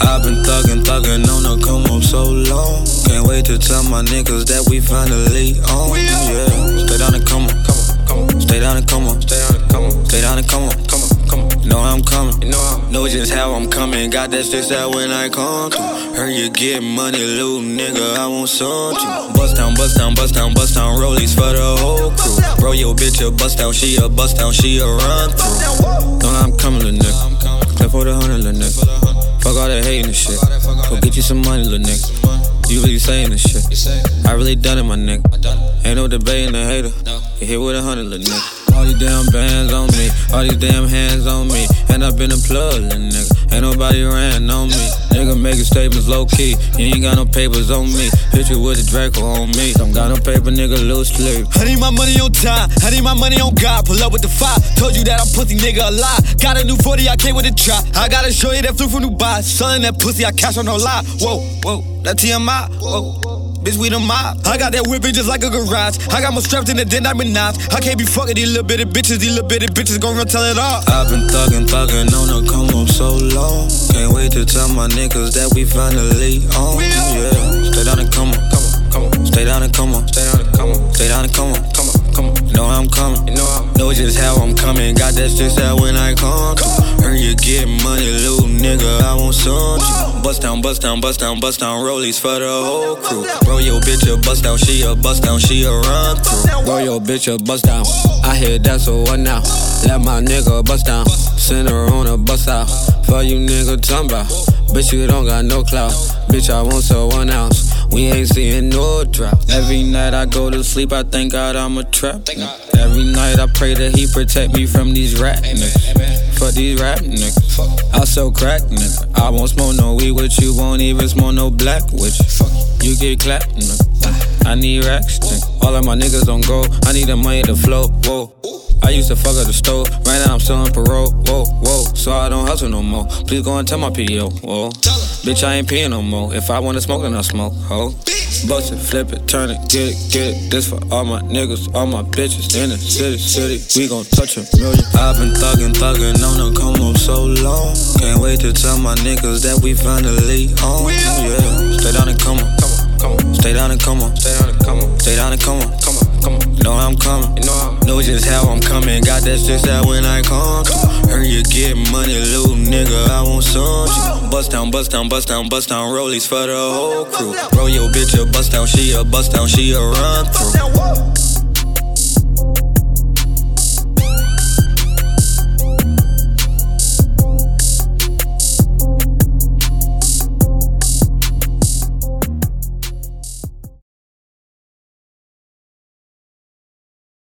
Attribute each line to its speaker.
Speaker 1: I've been thuggin', thuggin' on the come up so long. Can't wait to tell my niggas that we finally on. Yeah, stay down and come on, come on, come on. Stay down and come on, stay down and come on, stay down and come on, come on, come on. Know I'm coming, you know I'm know just how I'm coming. Got that six out when I come through. Heard you get money, little nigga. I want some too. Bust down, bust down, bust down, bust down. Rollies for the whole crew. Bro, your bitch a bust down, she a bust down, she a run through. Know I'm coming, little nigga. Clap for the hundred, little nigga. Fuck all that hating and shit. Go get you some money, little nigga. You really saying this shit. I really done it, my nigga. Ain't no debating the hater. Get hit with a hundred, little nigga. All these damn bands on me, all these damn hands on me. And I've been a plug, nigga. Ain't nobody ran on me. Nigga making statements low key. You ain't got no papers on me. Hit you with a Draco on me. Don't got no paper, nigga, loose sleep.
Speaker 2: I need my money on time. I need my money on God. Pull up with the five. Told you that I'm pussy nigga a lie. Got a new 40, I came with a try. I gotta show you that flew from Dubai. Selling that pussy, I cash on no lie. Whoa, whoa, that TMI. Whoa. Bitch, we the mob. I got that whipping just like a garage. I got more straps in the den I'm knives. I can't be fucking these little bitty bitches. These little bitty bitches gon' run tell it all.
Speaker 1: I've been thuggin', thuggin' on the come up so long. Can't wait to tell my niggas that we finally on. Yeah, stay down and come on, Just how I'm coming. Got that six out when I come. Heard you get money, little nigga. I want some. Bust down, bust down, bust down, bust down. Rollies for the whole crew. Bro, your bitch a bust down, she a bust down, she a run through.
Speaker 3: Bro, your bitch a bust down. I hear that, so what now? Let my nigga bust down. Send her on a bust out. For you nigga about. Bitch, you don't got no clout. Bitch, I want so one ounce. We ain't seeing no drop. Every night I go to sleep, I thank God I'm a trap. Every night I pray that he protect me from these rat niggas. For these rap niggas. I sell crack nigga. I won't smoke no weed with you, won't even smoke no black with you. You get clapped nigga. I need racks nigga. All of my niggas don't go. I need the money to flow. Whoa. I used to fuck at the store. Right now I'm still on parole. Whoa, whoa. So I don't hustle no more. Please go and tell my PO. Whoa. Bitch, I ain't peeing no more. If I wanna smoke, then I smoke. Ho. Bust it, flip it, turn it, get it, get it. This for all my niggas, all my bitches in the city, city. We gon' touch a million.
Speaker 1: I've been thuggin', thuggin' on the come up so long. Can't wait to tell my niggas that we finally on. Yeah, stay down and come on, come on, come on. Stay down and come on, stay down and come on, stay down and come on, come on, come on. Know I'm coming, you know I'm know just how I'm coming. Got that six out when I come. Heard you get money, little nigga. I want some. Bust down, bust down, bust down, bust down. Rollies for the whole crew. Roll your bitch a bust down, she a bust down, she a run through.